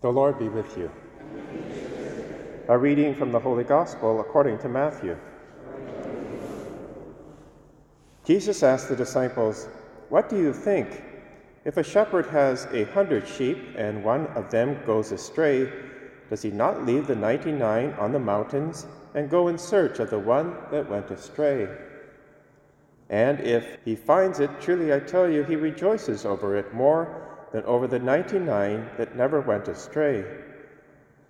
The Lord be with you. A reading from the Holy Gospel according to Matthew. Jesus asked the disciples, What do you think? If a shepherd has a hundred sheep and one of them goes astray, does he not leave the ninety nine on the mountains and go in search of the one that went astray? And if he finds it, truly I tell you, he rejoices over it more than over the 99 that never went astray.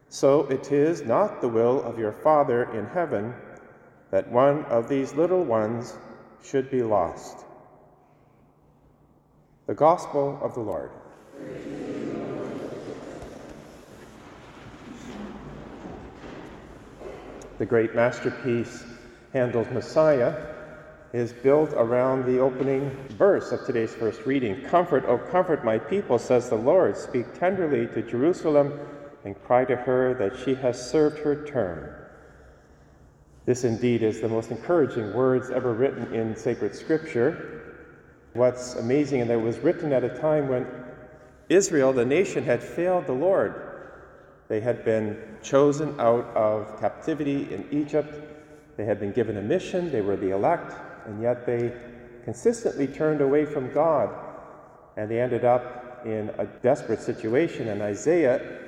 So it is not the will of your Father in heaven that one of these little ones should be lost. The Gospel of the Lord. The great masterpiece, Handel's Messiah, is built around the opening verse of today's first reading. Comfort, O comfort my people, says the Lord. Speak tenderly to Jerusalem and cry to her that she has served her term. This indeed is the most encouraging words ever written in sacred scripture. What's amazing, and that was written at a time when Israel, the nation, had failed the Lord. They had been chosen out of captivity in Egypt. They had been given a mission. They were the elect and yet they consistently turned away from God, and they ended up in a desperate situation. And Isaiah,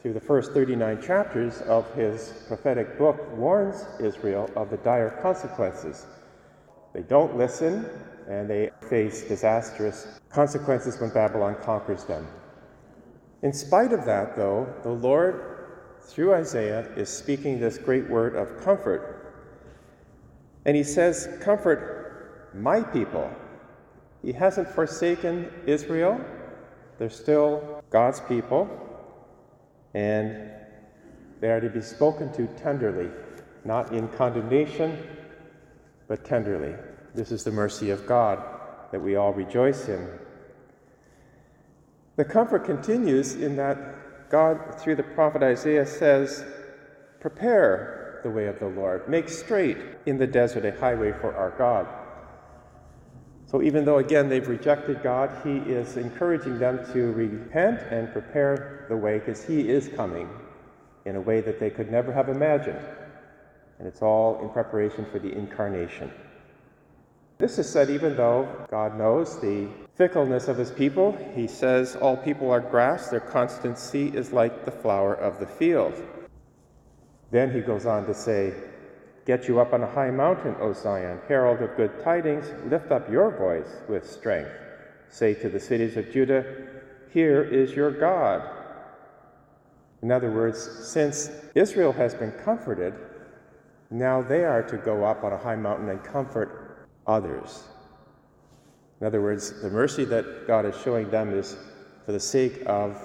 through the first 39 chapters of his prophetic book, warns Israel of the dire consequences. They don't listen, and they face disastrous consequences when Babylon conquers them. In spite of that, though, the Lord, through Isaiah, is speaking this great word of comfort and he says, Comfort my people. He hasn't forsaken Israel, they're still God's people, and they are to be spoken to tenderly, not in condemnation, but tenderly. This is the mercy of God that we all rejoice in. The comfort continues in that God, through the prophet Isaiah, says, Prepare the way of the Lord. Make straight in the desert a highway for our God. So, even though again they've rejected God, He is encouraging them to repent and prepare the way because He is coming in a way that they could never have imagined. And it's all in preparation for the incarnation. This is said even though God knows the fickleness of His people. He says, All people are grass, their constancy is like the flower of the field. Then he goes on to say, Get you up on a high mountain, O Zion, herald of good tidings, lift up your voice with strength. Say to the cities of Judah, Here is your God. In other words, since Israel has been comforted, now they are to go up on a high mountain and comfort others. In other words, the mercy that God is showing them is for the sake of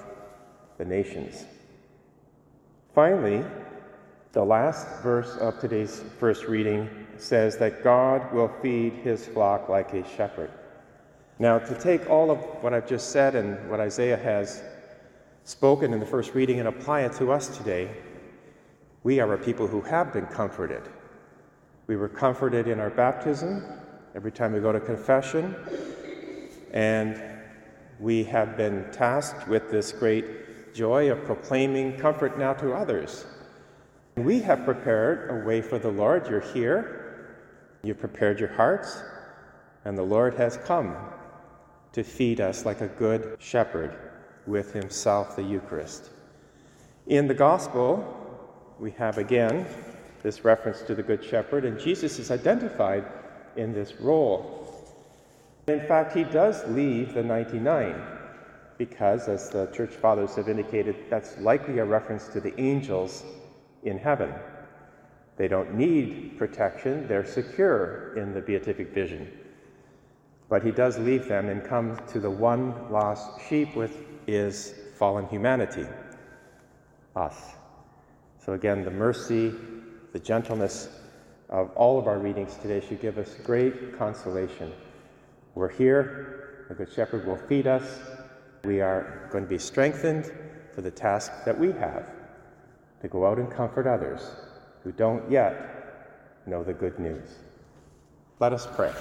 the nations. Finally, the last verse of today's first reading says that God will feed his flock like a shepherd. Now, to take all of what I've just said and what Isaiah has spoken in the first reading and apply it to us today, we are a people who have been comforted. We were comforted in our baptism every time we go to confession, and we have been tasked with this great joy of proclaiming comfort now to others we have prepared a way for the Lord. You're here, you've prepared your hearts, and the Lord has come to feed us like a good shepherd with himself, the Eucharist. In the Gospel, we have again this reference to the Good Shepherd, and Jesus is identified in this role. In fact, he does leave the 99 because, as the church fathers have indicated, that's likely a reference to the angels in heaven. They don't need protection, they're secure in the beatific vision. But he does leave them and come to the one lost sheep with is fallen humanity, us. So again, the mercy, the gentleness of all of our readings today should give us great consolation. We're here, the Good Shepherd will feed us. We are going to be strengthened for the task that we have to go out and comfort others who don't yet know the good news. Let us pray.